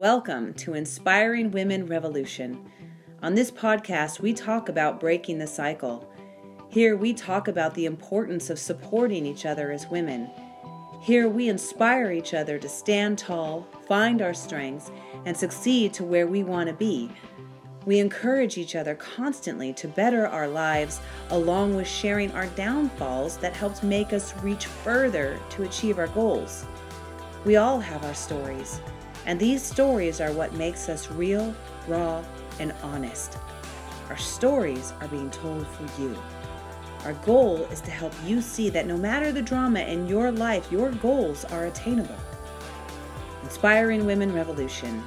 Welcome to Inspiring Women Revolution. On this podcast, we talk about breaking the cycle. Here, we talk about the importance of supporting each other as women. Here, we inspire each other to stand tall, find our strengths, and succeed to where we want to be. We encourage each other constantly to better our lives, along with sharing our downfalls that helped make us reach further to achieve our goals. We all have our stories, and these stories are what makes us real, raw, and honest. Our stories are being told for you. Our goal is to help you see that no matter the drama in your life, your goals are attainable. Inspiring Women Revolution,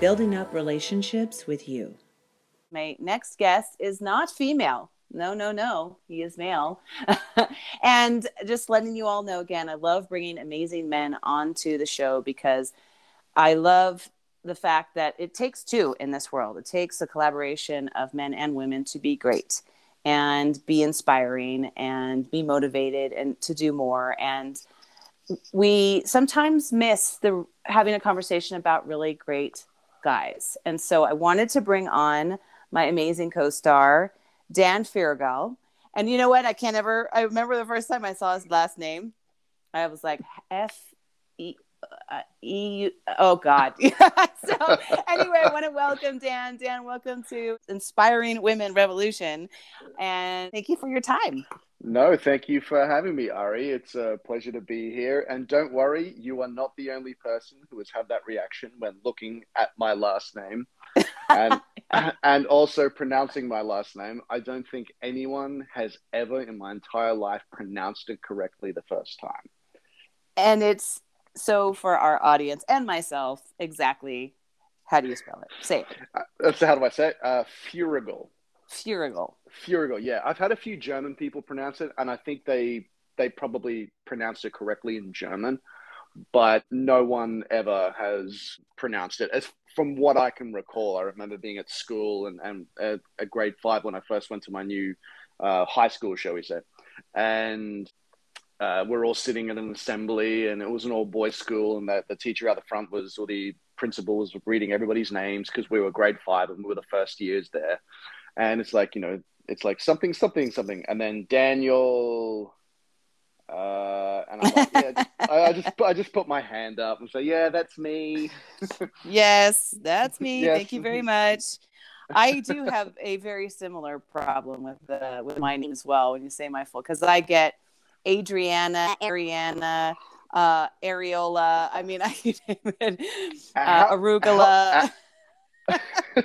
building up relationships with you. My next guest is not female. No, no, no. He is male. and just letting you all know again, I love bringing amazing men onto the show because I love the fact that it takes two in this world. It takes a collaboration of men and women to be great and be inspiring and be motivated and to do more. And we sometimes miss the having a conversation about really great guys. And so I wanted to bring on my amazing co-star, Dan Feuerriegel. And you know what? I can't ever. I remember the first time I saw his last name, I was like F E uh, E. Oh God. so anyway, I want to welcome Dan. Dan, welcome to Inspiring Women Revolution, and thank you for your time. No, thank you for having me, Ari. It's a pleasure to be here. And don't worry, you are not the only person who has had that reaction when looking at my last name and and also pronouncing my last name. I don't think anyone has ever in my entire life pronounced it correctly the first time. And it's so for our audience and myself, exactly how do you spell it? Say it. Uh, so how do I say it? Uh, Feuerriegel. Feuerriegel. Feuerriegel. Yeah, I've had a few German people pronounce it, and I think they they probably pronounced it correctly in German, but no one ever has pronounced it. As from what I can recall, I remember being at school and, and at, at grade five when I first went to my new uh, high school, shall we say, and uh, we're all sitting in an assembly, and it was an all boys school, and the, the teacher out the front was, or the principal was reading everybody's names because we were grade five and we were the first years there, and it's like you know, it's like something, something, something, and then Daniel. Uh, and I'm like, yeah, I, I, just I just put my hand up and say, yeah, that's me. yes, that's me. Yes. Thank you very much. I do have a very similar problem with the with my name as well when you say my full because I get Adriana, Ariana, uh, Areola. I mean, I can name it. Uh, how, arugula. How,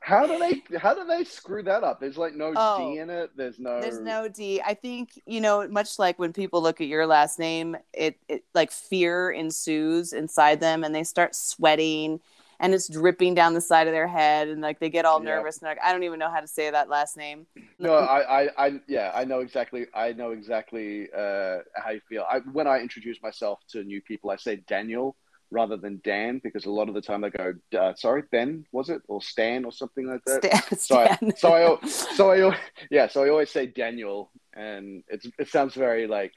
how, do they how do they screw that up? There's like no oh, D in it. There's no There's no D. I think, you know, much like when people look at your last name, it, it like fear ensues inside them and they start sweating and it's dripping down the side of their head and like they get all nervous and like I don't even know how to say that last name. No, I, I, I yeah, I know exactly. I know exactly uh, how you feel. I, when I introduce myself to new people, I say Daniel rather than Dan because a lot of the time they go, uh, "Sorry, Ben, was it or Stan or something like that?" Stan, so, I, so I, so I, yeah, so I always say Daniel, and it's it sounds very like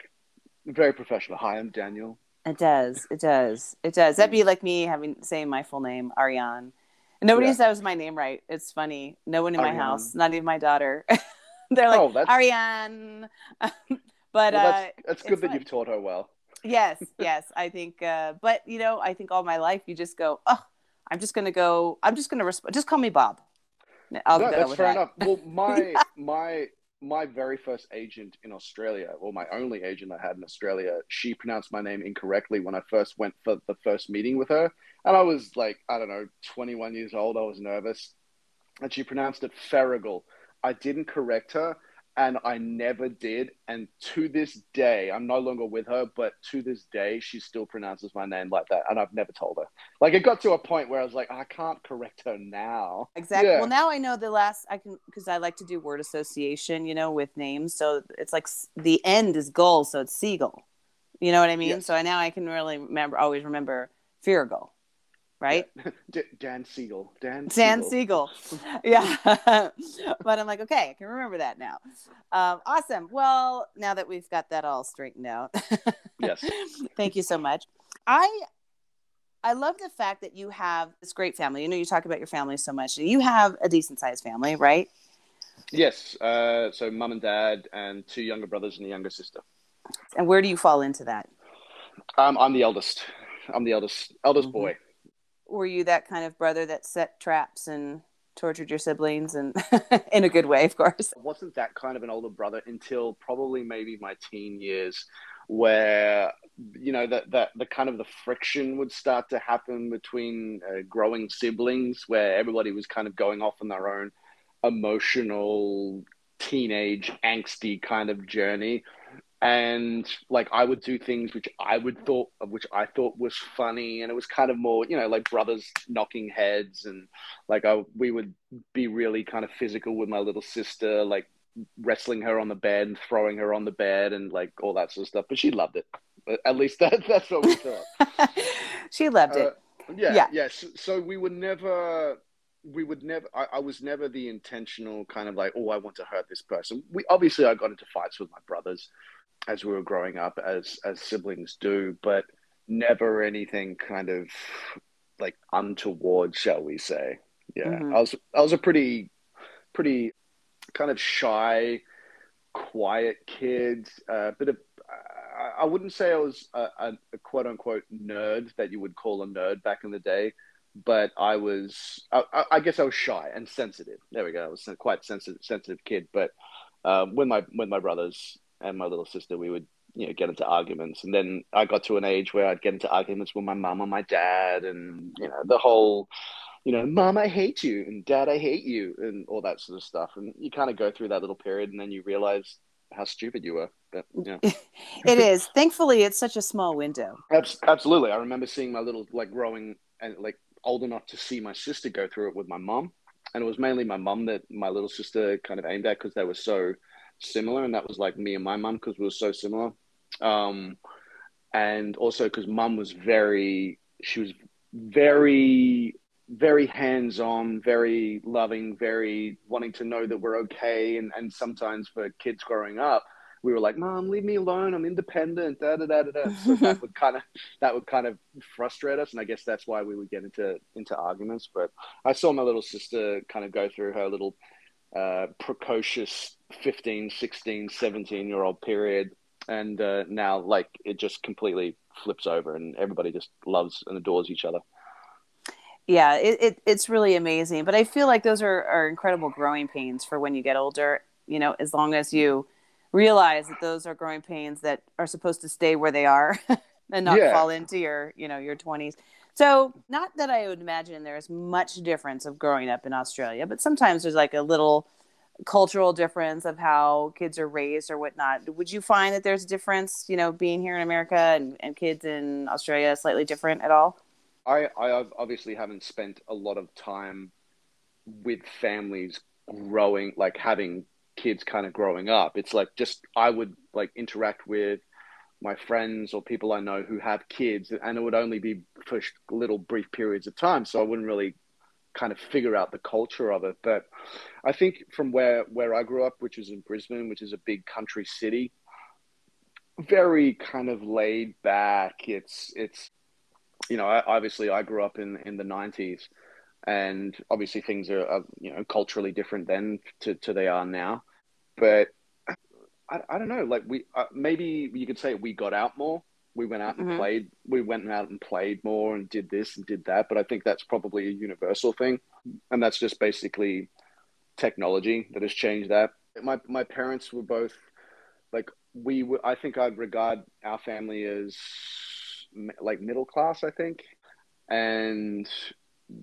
very professional. Hi, I'm Daniel. It does. It does. It does. That'd be like me having saying my full name, Ariane. Nobody yeah. says my name right. It's funny. No one in Ariane. my house, not even my daughter. They're like oh, Ariane. but well, that's, uh, good that fun. you've taught her well. yes, yes. I think, uh, but you know, I think all my life you just go, oh, I'm just gonna go. I'm just gonna respond. Just call me Bob. I'll no, that's fair that. enough. Well, my my my very first agent in Australia, or my only agent I had in Australia, she pronounced my name incorrectly when I first went for the first meeting with her. And I was like, I don't know, 21 years old. I was nervous. And she pronounced it Ferrigal. I didn't correct her and I never did. And to this day, I'm no longer with her, but to this day, she still pronounces my name like that, and I've never told her. Like it got to a point where I was like, I can't correct her now. Exactly. Yeah. Well, now I know the last I can because I like to do word association, you know, with names. So it's like the end is gull, so it's seagull. You know what I mean? Yes. So now I can really remember, always remember Feuerriegel right? Dan Siegel. Dan. Dan Siegel. yeah. but I'm like, okay, I can remember that now. Um, awesome. Well, now that we've got that all straightened out. yes. Thank you so much. I I love the fact that you have this great family. You know, you talk about your family so much. You have a decent sized family, right? Yes. Uh, so mum and dad, and two younger brothers and a younger sister. And where do you fall into that? Um, I'm the eldest. I'm the eldest eldest mm-hmm. boy. Were you that kind of brother that set traps and tortured your siblings and in a good way, of course? I wasn't that kind of an older brother until probably maybe my teen years where you know that that the kind of the friction would start to happen between uh, growing siblings where everybody was kind of going off on their own emotional teenage angsty kind of journey and like I would do things which I would thought which I thought was funny, and it was kind of more you know like brothers knocking heads, and like I we would be really kind of physical with my little sister, like wrestling her on the bed and throwing her on the bed and like all that sort of stuff. But she loved it. At least that that's what we thought. she loved it. Uh, yeah, yeah. yeah. So, so we would never we would never I, I, was never the intentional kind of like oh i want to hurt this person we obviously i got into fights with my brothers as we were growing up, as as siblings do, but never anything kind of like untoward, shall we say? Yeah, mm-hmm. I was I was a pretty pretty kind of shy, quiet kid. A uh, bit of I wouldn't say I was a, a, a, quote unquote nerd that you would call a nerd back in the day, but I was I, I guess I was shy and sensitive. There we go. I was a quite sensitive sensitive kid, but um, with my with my brothers, and my little sister, we would you know get into arguments, and then I got to an age where I'd get into arguments with my mum and my dad, and you know the whole you know, mom, I hate you, and dad, I hate you, and all that sort of stuff. And you kind of go through that little period, and then you realize how stupid you were. But, yeah. it is. Thankfully, it's such a small window. Absolutely. I remember seeing my little, like, growing and, like, old enough to see my sister go through it with my mom. And it was mainly my mom that my little sister kind of aimed at because they were so similar, and that was like me and my mum because we were so similar. Um, and also because mum was very, she was very, very hands on, very loving, very wanting to know that we're okay. And, and sometimes for kids growing up, we were like, "Mom, leave me alone. I'm independent." Da da da da da. So that would kind of that would kind of frustrate us, and I guess that's why we would get into into arguments. But I saw my little sister kind of go through her little uh, precocious 15, 16, 17 year old period. And uh, now, like, it just completely flips over and everybody just loves and adores each other. Yeah, it, it, it's really amazing. But I feel like those are, are incredible growing pains for when you get older, you know, as long as you realize that those are growing pains that are supposed to stay where they are and not yeah. fall into your, you know, your 20s. So, not that I would imagine there's much difference of growing up in Australia, but sometimes there's like a little cultural difference of how kids are raised or whatnot. Would you find that there's a difference, you know, being here in America and, and kids in Australia slightly different at all? I, I obviously haven't spent a lot of time with families growing, like having kids kind of growing up. It's like just I would like interact with my friends or people I know who have kids, and it would only be for little brief periods of time. So I wouldn't really kind of figure out the culture of it. But I think from where where I grew up, which is in Brisbane, which is a big country city, very kind of laid back. It's it's you know obviously I grew up in in the nineties, and obviously things are, are you know culturally different then to to they are now, but I, I don't know. Like we uh, maybe you could say we got out more. We went out and mm-hmm. played. We went out and played more and did this and did that. But I think that's probably a universal thing, and that's just basically technology that has changed that. My my parents were both like we. Were, I think I'd regard our family as like middle class. I think, and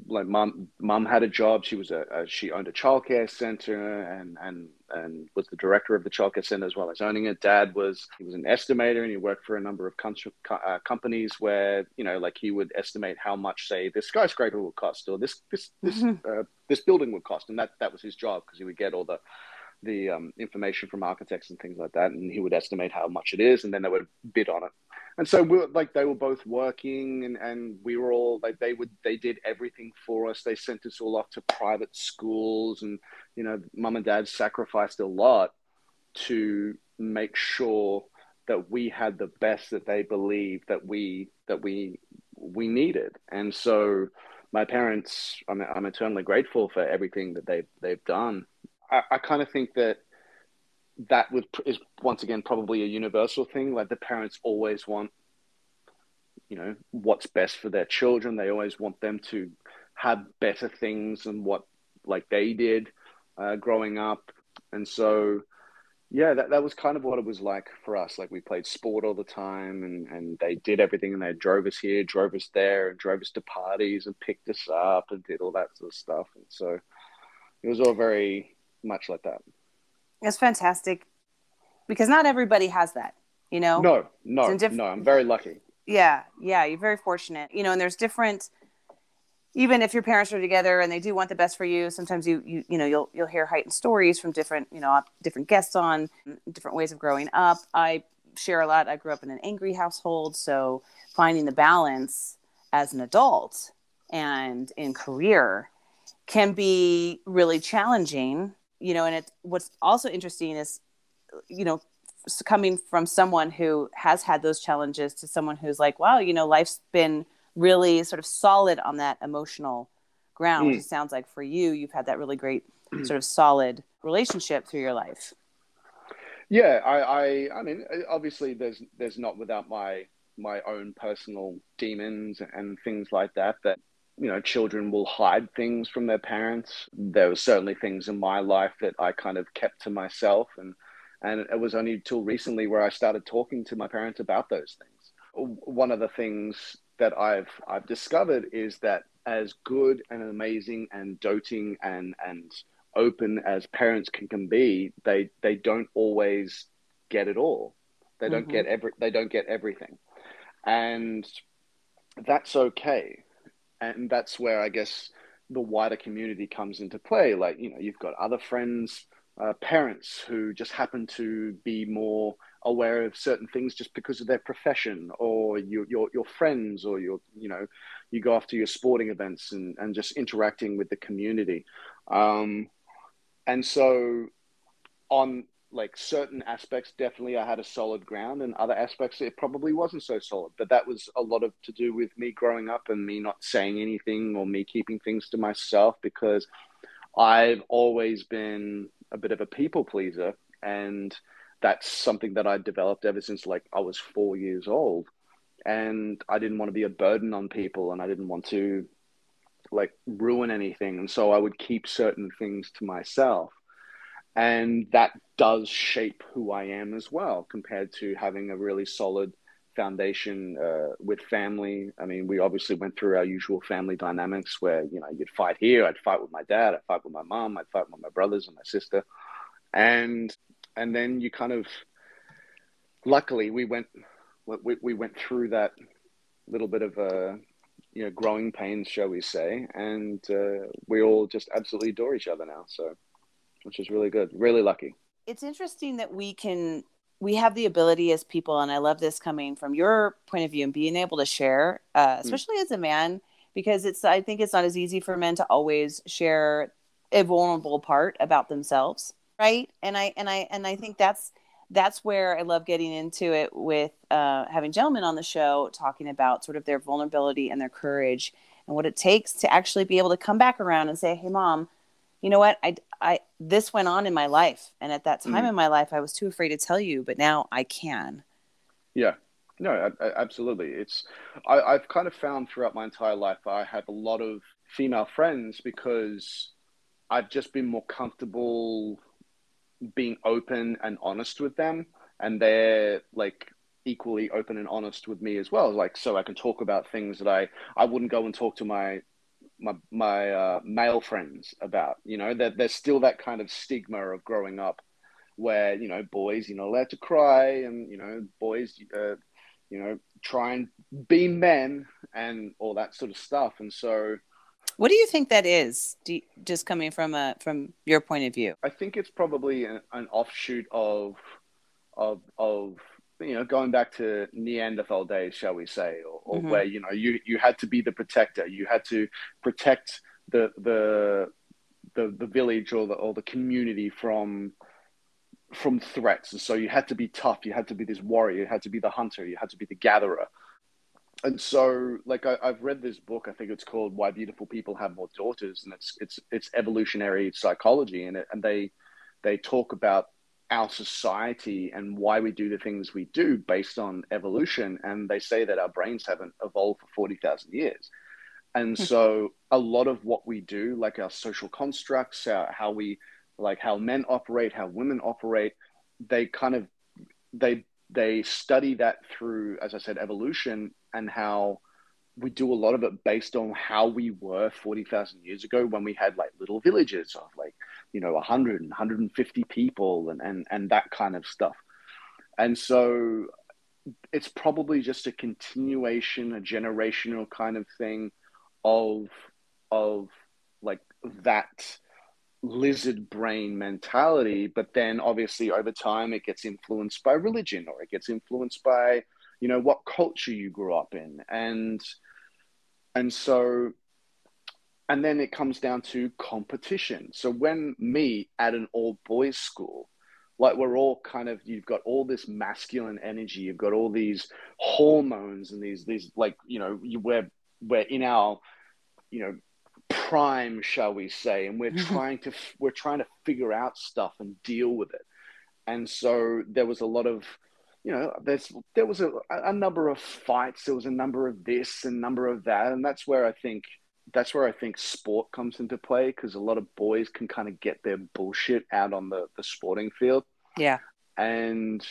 like mom mom had a job she was a, a, she owned a childcare center and and and was the director of the childcare center as well as owning it. Dad was he was an estimator and he worked for a number of country, uh, companies where you know like he would estimate how much say this skyscraper would cost or this this this mm-hmm. uh, this building would cost. And that that was his job because he would get all the the um, information from architects and things like that. And he would estimate how much it is and then they would bid on it and so we were like they were both working and, and we were all like they would they did everything for us they sent us all off to private schools and you know mum and dad sacrificed a lot to make sure that we had the best that they believed that we that we we needed. And so my parents, I'm, I'm eternally grateful for everything that they've, they've done. I, I kind of think that that would, is once again probably a universal thing. Like the parents always want, you know, what's best for their children. They always want them to have better things than what like they did uh, growing up. And so, yeah, that, that was kind of what it was like for us. Like we played sport all the time and, and they did everything and they drove us here, drove us there and drove us to parties and picked us up and did all that sort of stuff. And so it was all very much like that. It's fantastic because not everybody has that, you know? No, no, diff- no, I'm very lucky. Yeah. Yeah. You're very fortunate, you know, and there's different, even if your parents are together and they do want the best for you sometimes you you you know you'll you'll hear heightened stories from different you know different guests on different ways of growing up i share a lot i grew up in an angry household so finding the balance as an adult and in career can be really challenging you know and it what's also interesting is you know coming from someone who has had those challenges to someone who's like wow you know life's been really sort of solid on that emotional ground, mm. which sounds like for you, you've had that really great sort of solid relationship through your life. Yeah, I, I, I mean, obviously, there's there's not without my my own personal demons and things like that. That you know, children will hide things from their parents. There were certainly things in my life that I kind of kept to myself, and and it was only until recently where I started talking to my parents about those things. One of the things that I've I've discovered is that as good and amazing and doting and and open as parents can, can be, they they don't always get it all. They don't mm-hmm. get every they don't get everything. And that's okay. And that's where I guess the wider community comes into play. Like, you know, you've got other friends, uh, parents who just happen to be more aware of certain things just because of their profession or your your, your friends or your you know you go after your sporting events and, and just interacting with the community um, and so on like certain aspects definitely i had a solid ground and other aspects it probably wasn't so solid but that was a lot of to do with me growing up and me not saying anything or me keeping things to myself because i've always been a bit of a people pleaser and that's something that I developed ever since like I was four years old. And I didn't want to be a burden on people and I didn't want to like ruin anything. And so I would keep certain things to myself. And that does shape who I am as well, compared to having a really solid foundation uh, with family. I mean, we obviously went through our usual family dynamics where, you know, you'd fight here, I'd fight with my dad, I'd fight with my mom, I'd fight with my brothers and my sister. And and then you kind of luckily we went we, we went through that little bit of a you know growing pains shall we say and uh, we all just absolutely adore each other now so which is really good really lucky it's interesting that we can we have the ability as people and i love this coming from your point of view and being able to share uh, hmm. especially mm. as a man because it's i think it's not as easy for men to always share a vulnerable part about themselves right and i and i and i think that's that's where i love getting into it with uh, having gentlemen on the show talking about sort of their vulnerability and their courage and what it takes to actually be able to come back around and say hey mom you know what? I i this went on in my life. And at that time mm. in my life i was too afraid to tell you but now i can. Yeah. No I, I, absolutely. It's I, i've kind of found throughout my entire life i have a lot of female friends because i've just been more comfortable being open and honest with them. And they're like equally open and honest with me as well. Like so i can talk about things that i i wouldn't go and talk to my my my uh, male friends about you know that there's still that kind of stigma of growing up where you know boys you're not allowed to cry and you know boys uh, you know try and be men and all that sort of stuff and so what do you think that is? You, just coming from a from your point of view. I think it's probably an, an offshoot of of of you know going back to Neanderthal days, shall we say, or, or mm-hmm. where you know you you had to be the protector, you had to protect the the the, the village or the or the community from from threats. And so you had to be tough. You had to be this warrior. You had to be the hunter. You had to be the gatherer. and so like I, have read this book i think it's called why beautiful people have more daughters and it's it's it's evolutionary psychology and it and they they talk about our society and why we do the things we do based on evolution and they say that our brains haven't evolved for 40,000 years and hmm. so a lot of what we do like our social constructs our, how we like how men operate how women operate they kind of they they study that through as i said evolution and how we do a lot of it based on how we were 40,000 years ago when we had like little villages of like, you know, 100 and 150 people and, and, and that kind of stuff. And so it's probably just a continuation, a generational kind of thing of, of like that lizard brain mentality. But then obviously over time it gets influenced by religion or it gets influenced by, you know what culture you grew up in and and so and then it comes down to competition. So when me at an all boys school like we're all kind of you've got all this masculine energy you've got all these hormones and these these like you know you we're we're in our you know prime shall we say and we're mm-hmm. trying to we're trying to figure out stuff and deal with it. And so there was a lot of you know, there's there was a, a number of fights, there was a number of this and number of that, and that's where I think that's where I think sport comes into play because a lot of boys can kind of get their bullshit out on the the sporting field. Yeah, and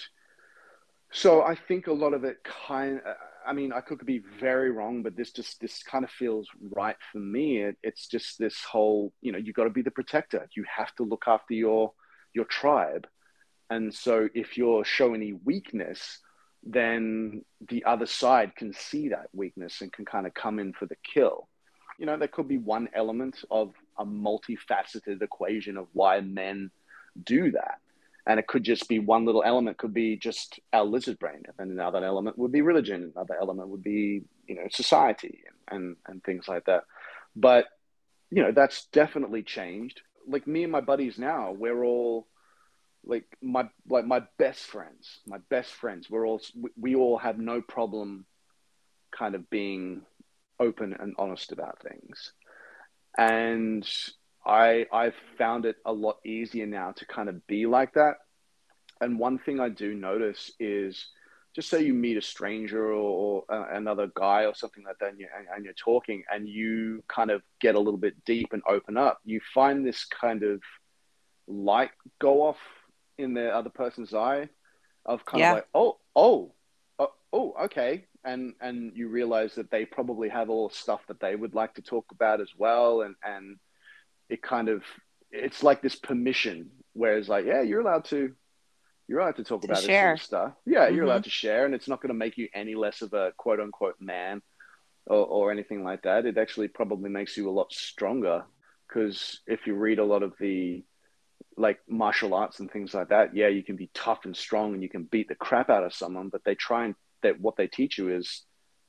so I think a lot of it kind. Uh, I mean, I could be very wrong, but this just this kind of feels right for me. It, it's just this whole, you know, you got to be the protector. You have to look after your your tribe and so if you're show any weakness, then the other side can see that weakness and can kind of come in for the kill. You know, there could be one element of a multifaceted equation of why men do that. And it could just be one little element, could be just our lizard brain. And another element would be religion. Another element would be, you know, society and, and, and things like that. But, you know, that's definitely changed. Like me and my buddies now, we're all like my like my best friends my best friends we're all we all have no problem kind of being open and honest about things. And i i've found it a lot easier now to kind of be like that. And one thing i do notice is just say you meet a stranger or, or uh, another guy or something like that and you're, and you're talking and you kind of get a little bit deep and open up you find this kind of light go off in the other person's eye of kind yeah. of like, oh, oh, oh, oh, okay, and and you realize that they probably have all the stuff that they would like to talk about as well, and and it kind of it's like this permission, whereas like, yeah, you're allowed to. You're allowed to talk to about share. this sort of stuff. Yeah, mm-hmm. you're allowed to share, and it's not going to make you any less of a quote unquote man or, or anything like that. It actually probably makes you a lot stronger because if you read a lot of the like martial arts and things like that, yeah, you can be tough and strong and you can beat the crap out of someone, but they try and that what they teach you is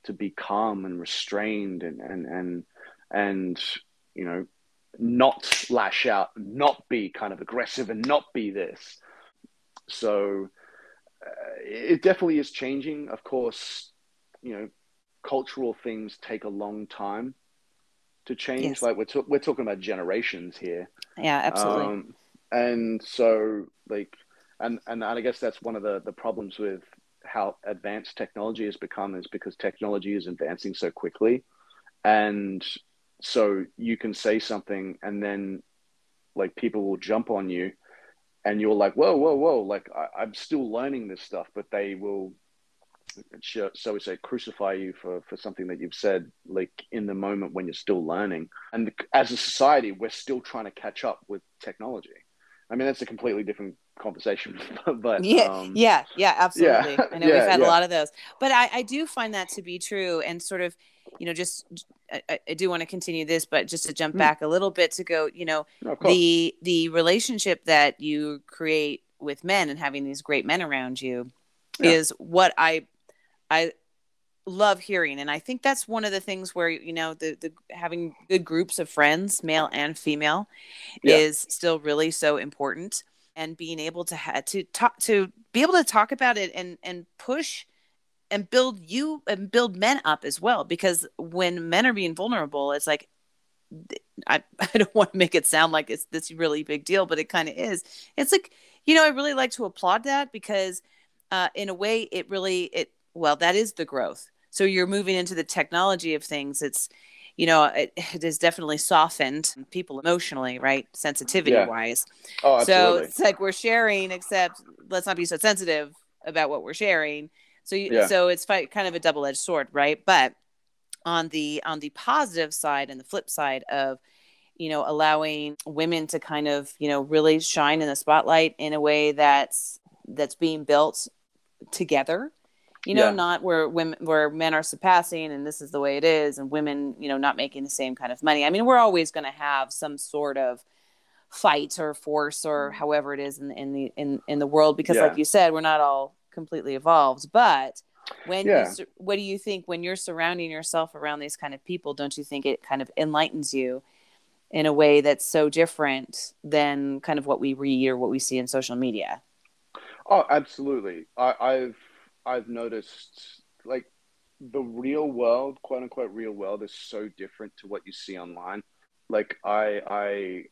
to be calm and restrained and and and and you know not lash out, not be kind of aggressive and not be this. So uh, it definitely is changing. Of course, you know, cultural things take a long time to change. Yes. Like we're to- we're talking about generations here. Yeah, absolutely. Um, and so like and and I guess that's one of the the problems with how advanced technology has become is because technology is advancing so quickly. And so you can say something and then like people will jump on you and you're like whoa whoa whoa like I, am still learning this stuff but they will so we say crucify you for for something that you've said like in the moment when you're still learning. And as a society we're still trying to catch up with technology. I mean, that's a completely different conversation, but yeah, um, yeah, yeah, absolutely. Yeah, I know yeah, we've had yeah. a lot of those, but I, I do find that to be true, and sort of, you know, just I, I do want to continue this, but just to jump mm. back a little bit to go, you know, no, the the relationship that you create with men and having these great men around you is what I I love hearing and i think that's one of the things where you know the, the having good groups of friends male and female yeah. is still really so important and being able to ha- to talk to be able to talk about it and and push and build you and build men up as well because when men are being vulnerable it's like I, I don't want to make it sound like it's this really big deal but it kind of is. It's like you know i really like to applaud that because uh, in a way it really it well that is the growth. So you're moving into the technology of things. It's you know it, it has definitely softened people emotionally right sensitivity yeah. wise oh, absolutely. so it's like we're sharing except let's not be so sensitive about what we're sharing so you, yeah. so it's kind of a double edged sword, right? But on the on the positive side and the flip side of you know allowing women to kind of you know really shine in the spotlight in a way that's that's being built together you know yeah. not where women where men are surpassing and this is the way it is and women you know not making the same kind of money i mean we're always going to have some sort of fight or force or mm-hmm. however it is in, in the in in the world because yeah. like you said we're not all completely evolved but when yeah. you, what do you think when you're surrounding yourself around these kind of people don't you think it kind of enlightens you in a way that's so different than kind of what we read or what we see in social media oh absolutely I, i've i've noticed like the real world quote unquote real world is so different to what you see online. Like i i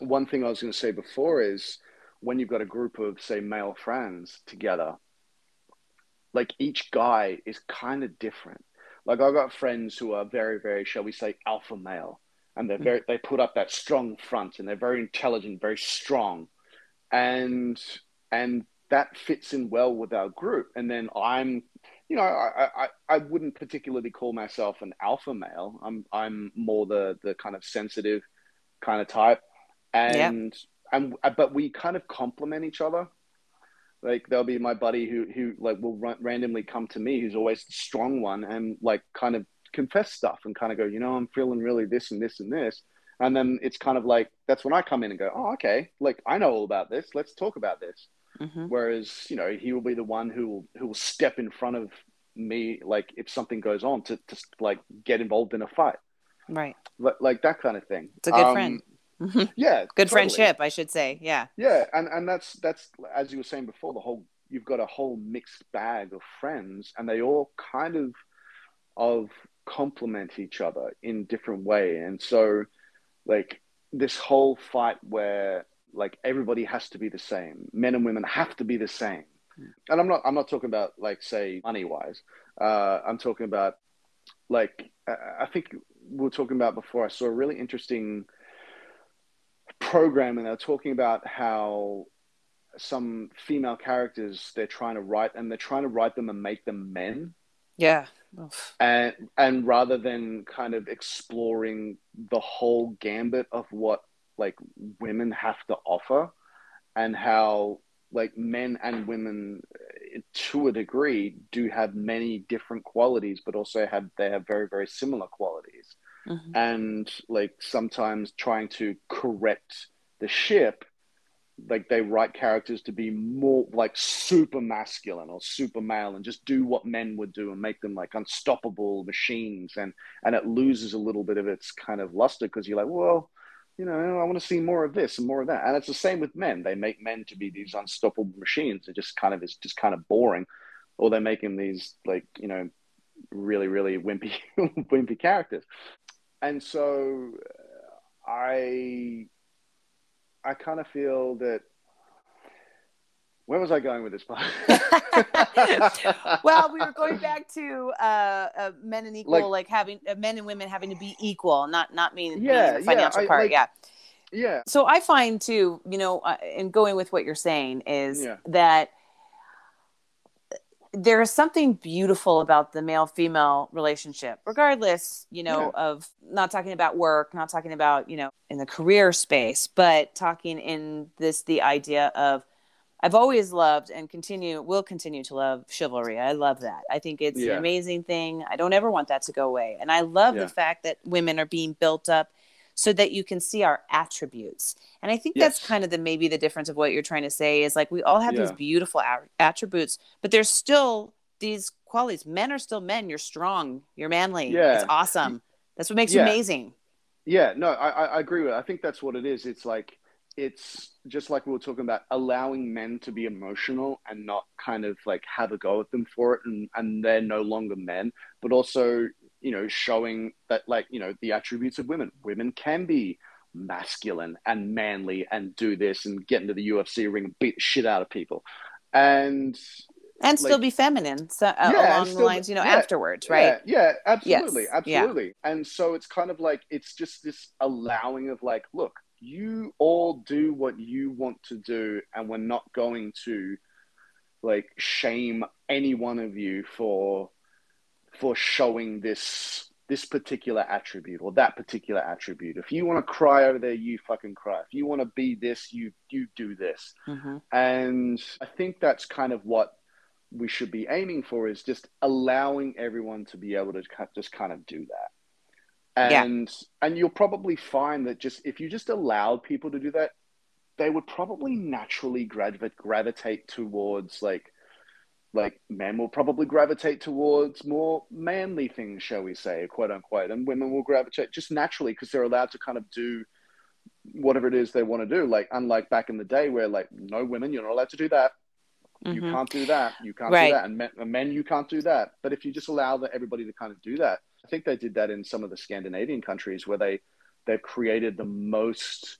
one thing i was going to say before is when you've got a group of say male friends together like each guy is kind of different. Like I've got friends who are very, very, shall we say, alpha male, and they're hmm. very, they put up that strong front, and they're very intelligent, very strong, and and that fits in well with our group. And then I'm, you know, I I, I wouldn't particularly call myself an alpha male. I'm I'm more the the kind of sensitive kind of type, and and uh, but we kind of complement each other like there'll be my buddy who who like will randomly come to me, who's always the strong one, and like kind of confess stuff and kind of go, you know, I'm feeling really this and this and this. And then it's kind of like that's when I come in and go, oh, okay, like I know all about this. Let's talk about this. Mm-hmm. Whereas you know he will be the one who will who will step in front of me, like if something goes on, to to like get involved in a fight. Right. Like, like that kind of thing. It's a good um, friend. Mm-hmm. Yeah, good totally. friendship, I should say. Yeah, yeah, and and that's that's as you were saying before, the whole you've got a whole mixed bag of friends, and they all kind of of complement each other in different way, and so like this whole fight where like everybody has to be the same, men and women have to be the same, hmm. and I'm not I'm not talking about like say money wise, uh, I'm talking about like I think we were talking about before. I saw a really interesting program and they're talking about how some female characters they're trying to write and they're trying to write them and make them men. Yeah. And and rather than kind of exploring the whole gambit of what like women have to offer and how like men and women to a degree do have many different qualities but also have they have very very similar qualities mm-hmm. and like sometimes trying to correct the ship like they write characters to be more like super masculine or super male and just do what men would do and make them like unstoppable machines and and it loses a little bit of its kind of luster because you're like well you know i want to see more of this and more of that. And it's the same with men. They make men to be these unstoppable machines. It just kind of is just kind of boring. Or they're making these like you know really really wimpy wimpy characters. And so uh, I I kind of feel that where was I going with this part? well, we were going back to uh, uh, men and equal, like, like having uh, men and women having to be equal, not not mean, yeah, the financial yeah, part. like, yeah, yeah. So I find too, you know, uh, and going with what you're saying is yeah. that there is something beautiful about the male female relationship regardless you know yeah. of not talking about work not talking about you know in the career space but talking in this the idea of i've always loved and continue will continue to love chivalry i love that i think it's yeah. an amazing thing i don't ever want that to go away and i love yeah. the fact that women are being built up so that you can see our attributes. And I think yes. that's kind of the maybe the difference of what you're trying to say is like we all have yeah. these beautiful a- attributes, but there's still these qualities. Men are still men. You're strong. You're manly. Yeah. It's awesome. That's what makes you amazing. Yeah. No, I, I agree with it. I think that's what it is. It's like it's just like we were talking about allowing men to be emotional and not kind of like have a go at them for it and, and they're no longer men but also you know showing that like you know the attributes of women. Women can be masculine and manly and do this and get into the UFC ring and beat the shit out of people. And and still be feminine so, uh, yeah, along still, the lines you know yeah, afterwards right? yeah, yeah absolutely yes, absolutely. And so it's kind of like it's just this allowing of like look you all do what you want to do and we're not going to like shame any one of you for for showing this this particular attribute or that particular attribute. If you want to cry over there you fucking cry. If you want to be this you you do this. Mm-hmm. and i think that's kind of what we should be aiming for is just allowing everyone to be able to just kind of do that and yeah. and you'll probably find that just if you just allowed people to do that they would probably naturally gravitate gravitate towards like like men will probably gravitate towards more manly things shall we say quote unquote and women will gravitate just naturally because they're allowed to kind of do whatever it is they want to do like unlike back in the day where like no women you're not allowed to do that mm-hmm. you can't do that you can't right. do that and men, and men you can't do that but if you just allow the, everybody to kind of do that I think they did that in some of the Scandinavian countries where they they've created the most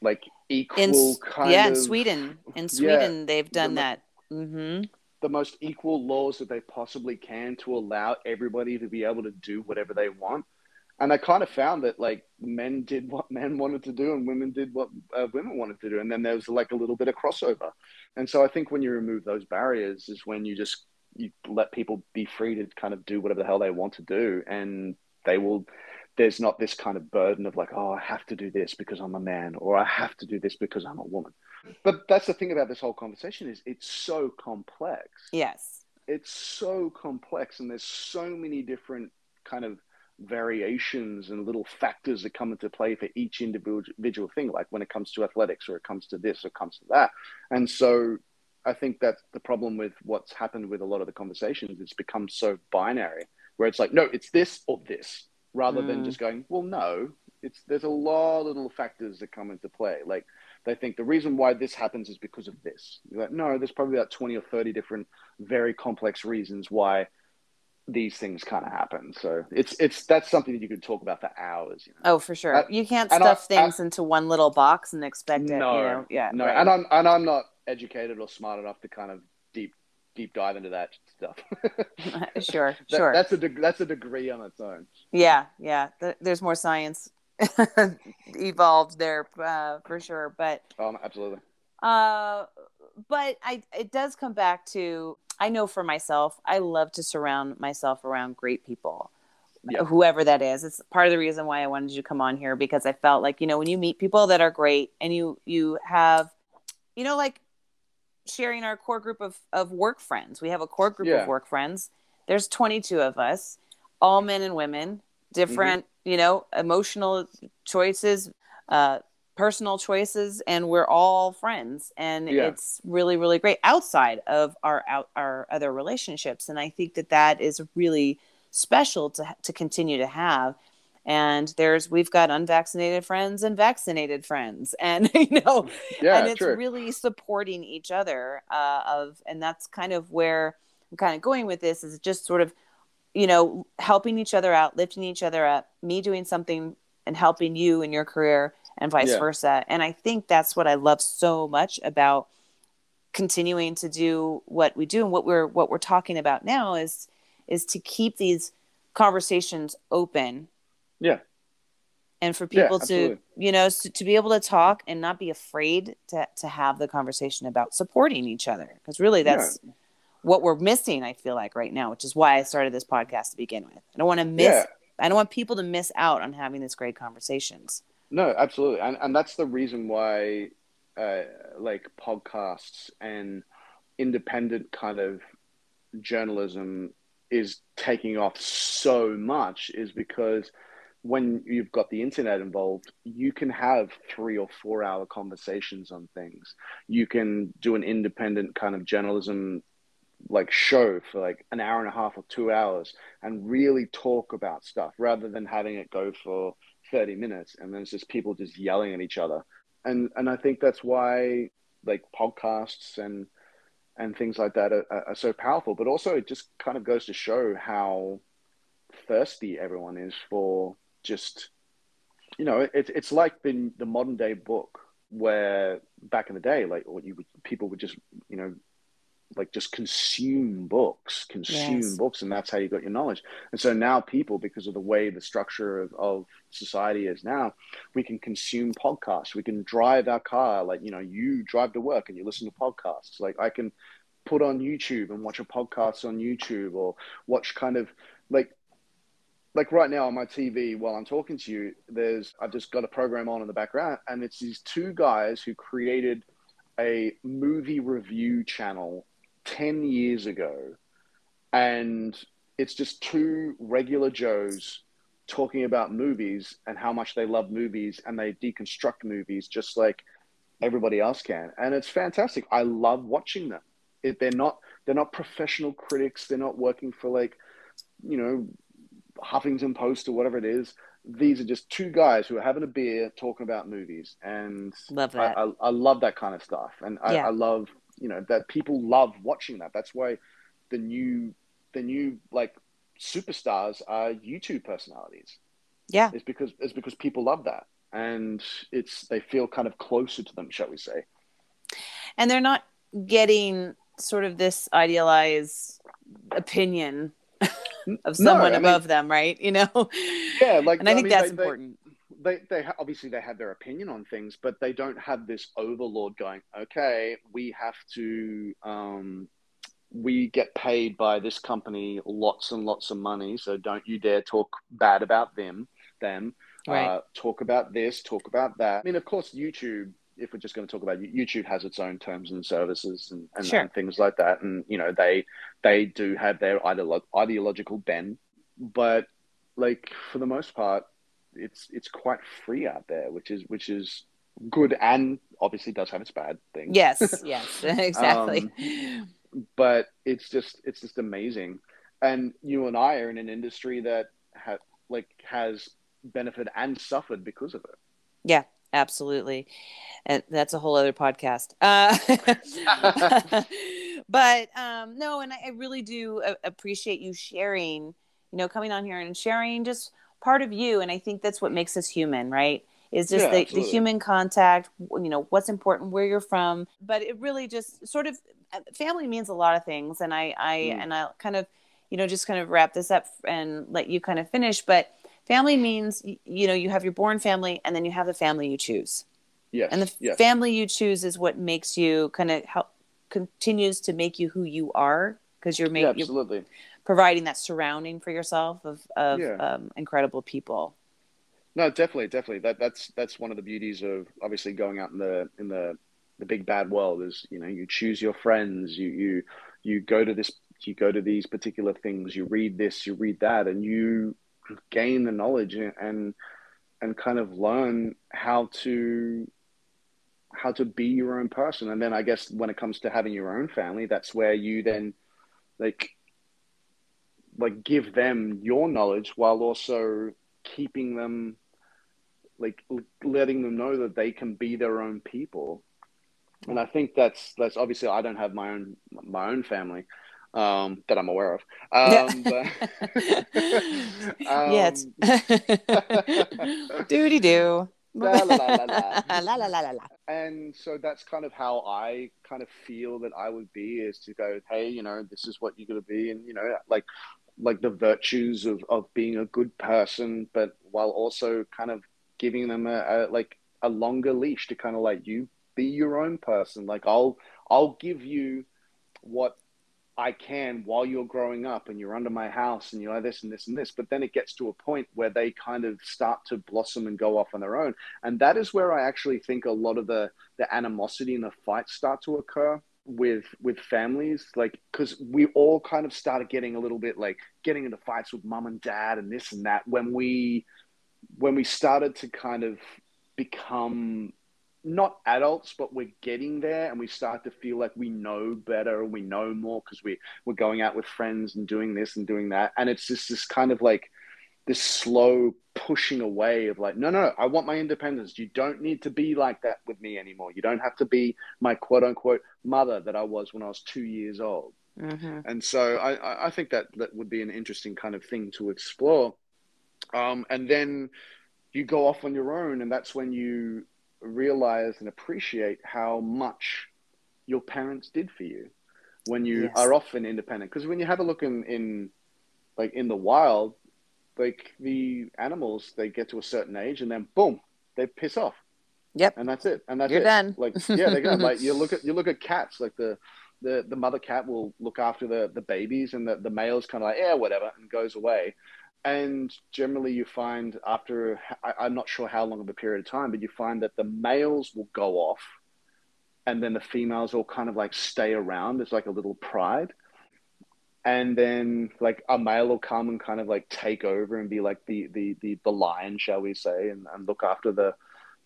like equal in, kind yeah, of, in Sweden. In Sweden, yeah, they've done the, that. Mm-hmm. The most equal laws that they possibly can to allow everybody to be able to do whatever they want. And I kind of found that like men did what men wanted to do and women did what uh, women wanted to do. And then there was like a little bit of crossover. And so I think when you remove those barriers is when you just you let people be free to kind of do whatever the hell they want to do, and they will. There's not this kind of burden of like, oh, I have to do this because I'm a man, or I have to do this because I'm a woman. But that's the thing about this whole conversation is it's so complex. Yes, it's so complex, and there's so many different kind of variations and little factors that come into play for each individual thing like when it comes to athletics or it comes to this or it comes to that and so I think that's the problem with what's happened with a lot of the conversations. It's become so binary where it's like, no, it's this or this, rather mm. than just going, well, no, it's there's a lot of little factors that come into play. Like they think the reason why this happens is because of this. You're like, no, there's probably about 20 or 30 different very complex reasons why these things kind of happen. So it's it's that's something that you could talk about for hours. You know? Oh, for sure. you can't stuff I, things I, into one little box and expect it. No, you know? yeah, no. Right. And I'm and I'm not educated or smart enough to kind of deep deep dive into that stuff. sure, that, sure. That's a de- that's a degree on its own. Yeah, yeah. There's more science evolved there uh, for sure, but um, absolutely. Uh, but I it does come back to I know for myself, I love to surround myself around great people. Yeah. Whoever that is, it's part of the reason why I wanted you to come on here because I felt like you know when you meet people that are great and you you have, you know, like sharing our core group of, of work friends. We have a core group yeah. of work friends. There's 22 of us, all men and women, different, mm-hmm. you know, emotional choices, uh, personal choices, and we're all friends. And yeah. it's really, really great outside of our out our other relationships. And I think that that is really special to to continue to have and there's we've got unvaccinated friends and vaccinated friends and you know yeah, and it's true. really supporting each other uh, of and that's kind of where i'm kind of going with this is just sort of you know helping each other out lifting each other up me doing something and helping you in your career and vice yeah. versa and i think that's what i love so much about continuing to do what we do and what we're what we're talking about now is is to keep these conversations open yeah. And for people yeah, to, you know, to, to be able to talk and not be afraid to, to have the conversation about supporting each other. Because really that's yeah. what we're missing, I feel like, right now, which is why I started this podcast to begin with. I don't want to miss, yeah. I don't want people to miss out on having these great conversations. No, absolutely. And, and that's the reason why, uh, like, podcasts and independent kind of journalism is taking off so much is because – when you've got the internet involved, you can have three or four hour conversations on things. You can do an independent kind of journalism like show for like an hour and a half or two hours and really talk about stuff rather than having it go for 30 minutes and then it's just people just yelling at each other. and and I think that's why like podcasts and and things like that are, are so powerful. But also, it just kind of goes to show how thirsty everyone is for just you know it, it's like the the modern day book where back in the day like you would, people would just you know like just consume books, consume yes. books, and that's how you got your knowledge. And so now people, because of the way the structure of, of society is now, we can consume podcasts. We can drive our car, like you know, you drive to work and you listen to podcasts. Like I can put on YouTube and watch a podcast on YouTube, or watch kind of like like right now on my TV while I'm talking to you. There's I've just got a program on in the background, and it's these two guys who created a movie review channel 10 years ago and it's just two regular joes talking about movies and how much they love movies and they deconstruct movies just like everybody else can and it's fantastic i love watching them it, they're not they're not professional critics they're not working for like you know huffington post or whatever it is mm. these are just two guys who are having a beer talking about movies and love that. I, I, I love that kind of stuff and I, yeah. I love you know that people love watching that. That's why the new the new like superstars are YouTube personalities. Yeah, it's because it's because people love that, and it's they feel kind of closer to them, shall we say? And they're not getting sort of this idealized opinion of someone no, above mean, them, right? You know. Yeah, like and I, I think mean, that's they, important they they obviously they have their opinion on things, but they don't have this overlord going. Okay, we have to. Um, we get paid by this company lots and lots of money, so don't you dare talk bad about them. Them, right. uh, talk about this, talk about that. I mean, of course, YouTube. If we're just going to talk about YouTube, has its own terms and services and, and, sure. and things like that, and you know they they do have their ideolo- ideological bend, but like for the most part, it's it's quite free out there, which is which is good and obviously does have its bad things. Yes, yes, exactly. um, but it's just it's just amazing, and you and I are in an industry that ha- like has benefited and suffered because of it. Yeah, absolutely, and that's a whole other podcast. Uh, but um, no, and I really do appreciate you sharing. You know, coming on here and sharing just part of you and i think that's what makes us human right is just yeah, the, the human contact you know what's important where you're from but it really just sort of uh, family means a lot of things and i i mm. and i kind of you know just kind of wrap this up and let you kind of finish but family means you know you have your born family and then you have the family you choose yes and the yes. family you choose is what makes you kind of help continues to make you who you are because you're making yeah, absolutely providing that surrounding for yourself of, of yeah. um, incredible people no definitely definitely that that's that's one of the beauties of obviously going out in the in the the big bad world is you know you choose your friends you you you go to this you go to these particular things you read this you read that and you gain the knowledge and and kind of learn how to how to be your own person. And then i guess when it comes to having your own family that's where you then like like give them your knowledge while also keeping them like letting them know that they can be their own people. And i think that's that's obviously i don't have my own my own family um, that i'm aware of um, but, um, yes doody do la, la, la, la, la, la, la, la. And so that's kind of how I kind of feel that I would be is to go, hey, you know, this is what you're going to be. And, you know, like like the virtues of, of being a good person, but while also kind of giving them a, a like a longer leash to kind of like you be your own person. Like I'll I'll give you what I can while you're growing up and you're under my house and you're this and this and this. But then it gets to a point where they kind of start to blossom and go off on their own. And that is where I actually think a lot of the, the animosity and the fights start to occur with with families like because we all kind of started getting a little bit like getting into fights with mum and dad and this and that when we when we started to kind of become not adults but we're getting there and we start to feel like we know better and we know more because we we're going out with friends and doing this and doing that and it's just this kind of like this slow pushing away of like, no, no, I want my independence. You don't need to be like that with me anymore. You don't have to be my quote unquote mother that I was when I was two years old. Mm-hmm. And so I, I think that that would be an interesting kind of thing to explore. Um, and then you go off on your own, and that's when you realize and appreciate how much your parents did for you when you yes. are often independent. Because when you have a look in, in like in the wild, like the animals, they get to a certain age and then boom, they piss off. Yep. And that's it. And that's You're it. done. Like yeah, they're like you look at you look at cats, like the the, the mother cat will look after the, the babies and the, the male's kind of like, yeah, whatever, and goes away. And generally, you find after, I, am not sure how long of a period of time, but you find that the males will go off and then the females will kind of like stay around. As like a little pride. And then like a male will come and kind of like take over and be like the the the, the lion shall we say and, and look after the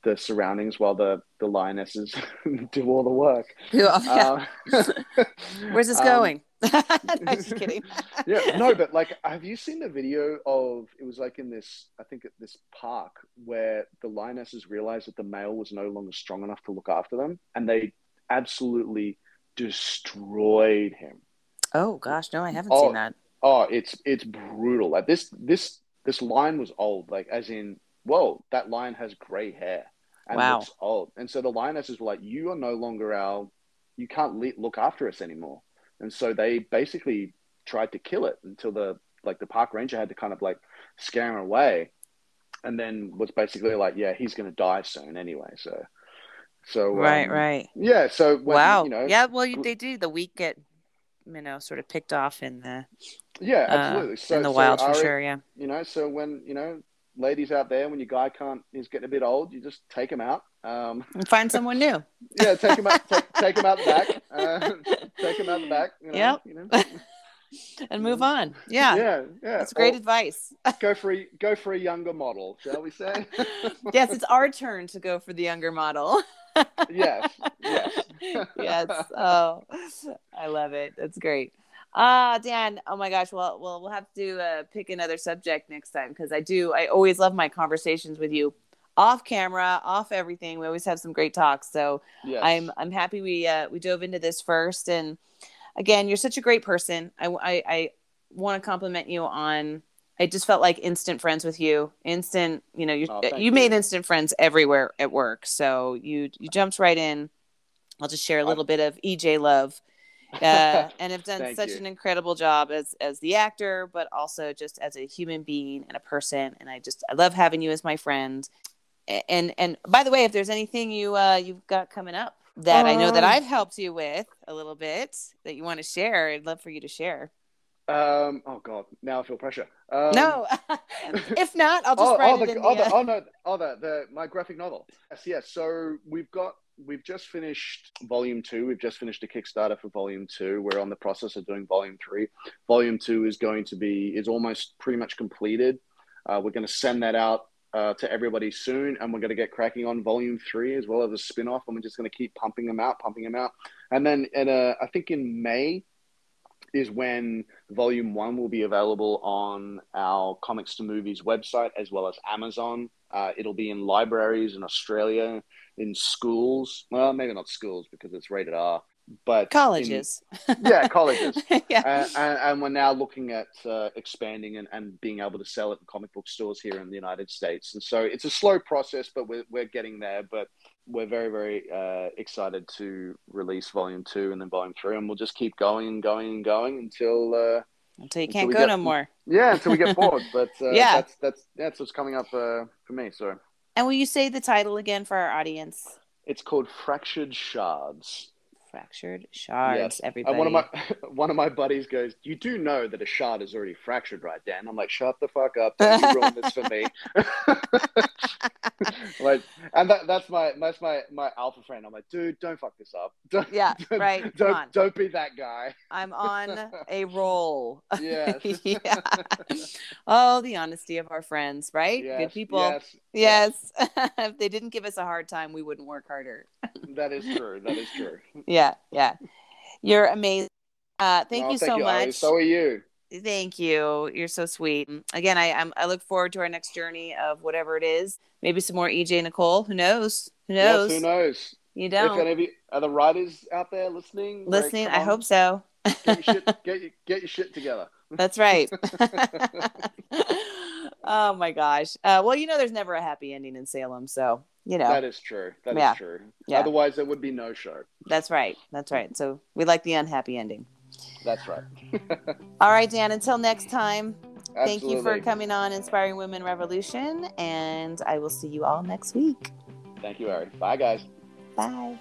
the surroundings while the the lionesses do all the work. Yeah. uh, where's this um, going no, just kidding yeah no but like have you seen the video of it was like in this i think at this park where the lionesses realized that the male was no longer strong enough to look after them and they absolutely destroyed him Oh gosh, no, I haven't oh, seen that. Oh, it's it's brutal. Like this this this lion was old. Like as in, whoa, that lion has gray hair and wow. looks old. And so the lionesses were like, you are no longer our, you can't le- look after us anymore. And so they basically tried to kill it until the like the park ranger had to kind of like scare him away, and then was basically like, yeah, he's going to die soon anyway. So. So right, um, right, yeah. So when, wow, you know, yeah. Well, you, they do. The weak get you know sort of picked off in the yeah uh, absolutely so, in the wild for sure yeah you know so when you know ladies out there when your guy can't he's getting a bit old you just take him out um, and find someone new. Yeah take him out take, take him out the back uh, take him out the back you know, yep. you know. And move on. Yeah. Yeah yeah. That's great or advice. go for a go for a younger model shall we say? Yes it's our turn to go for the younger model. Yes yes. Yes. Oh i love it. That's great ah uh, dan. Oh my gosh. Well, well we'll have to uh, pick another subject next time because i do i always love my conversations with you. Off camera off everything. We always have some great talks. So yes. i'm i'm happy we uh, we dove into this first. And again you're such a great person. I i, I want to compliment you on I just felt like instant friends with you. Instant, you know, you oh, you, you. made instant friends everywhere at work. So you you jumped right in. I'll just share a little bit of EJ love, uh, and have done such you. an incredible job as as the actor, but also just as a human being and a person. And I just I love having you as my friend. And and by the way, if there's anything you uh, you've got coming up that I know that um, I've helped you with a little bit that you want to share, I'd love for you to share. Um, oh God, now I feel pressure. Um, no, if not, I'll just oh, write oh, it the, in oh, the, the, oh no, oh the, the my graphic novel. Yes, yes. So we've got we've just finished volume two. We've just finished a Kickstarter for volume two. We're on the process of doing volume three. Volume two is going to be is almost pretty much completed. Uh, we're going to send that out uh, to everybody soon, and we're going to get cracking on volume three as well as a spin off. And we're just going to keep pumping them out, pumping them out. And then, in a, I think in May, is when volume one will be available on our comics to movies website as well as amazon. Uh, it'll be in libraries in australia in schools. Well maybe not schools because it's rated r but colleges. In, yeah colleges. Yeah. And, and, and, we're now looking at uh, expanding and, and being able to sell it in comic book stores here in the united states. And so it's a slow process but we're, we're getting there. But we're very very uh, excited to release volume two and then volume three, and we'll just keep going and going and going until uh, until you can't go get, no more. Yeah, until we get bored. But uh, yeah, that's that's that's what's coming up uh, for me. So. And will you say the title again for our audience? It's called Fractured Shards fractured shards. Yes. Everybody. And one of my one of my buddies goes, "You do know that a shard is already fractured, right, Dan?" I'm like, "Shut the fuck up! Don't ruin this for me." and that, that's my that's my my alpha friend. I'm like, dude, don't fuck this up. Don't, yeah, don't, right. Don't don't be that guy. I'm on a roll. Yes. yeah. Oh, the honesty of our friends, right? Yes, Good people. Yes. yes. if they didn't give us a hard time, we wouldn't work harder. that is true. That is true. Yeah, yeah. You're amazing. Uh, thank you so you, much. Ari. So are you. Thank you. You're so sweet. Again, I I'm, I look forward to our next journey of whatever it is. Maybe some more EJ Nicole. Who knows? Who knows? Yes, who knows? You don't. If any of the writers out there listening, Listening, I on, hope so. get your shit, get your, get your shit together. That's right. oh my gosh. Uh, well, you know, there's never a happy ending in Salem, so you know That is true. That is Yeah. true. Yeah. Otherwise, there would be no show. that's right. That's right. So we like the unhappy ending. That's right. All right, Dan. Until next time. Thank you for coming on Inspiring Women Revolution, and I will see you all next week. Thank you, Ari. Bye, guys. Bye.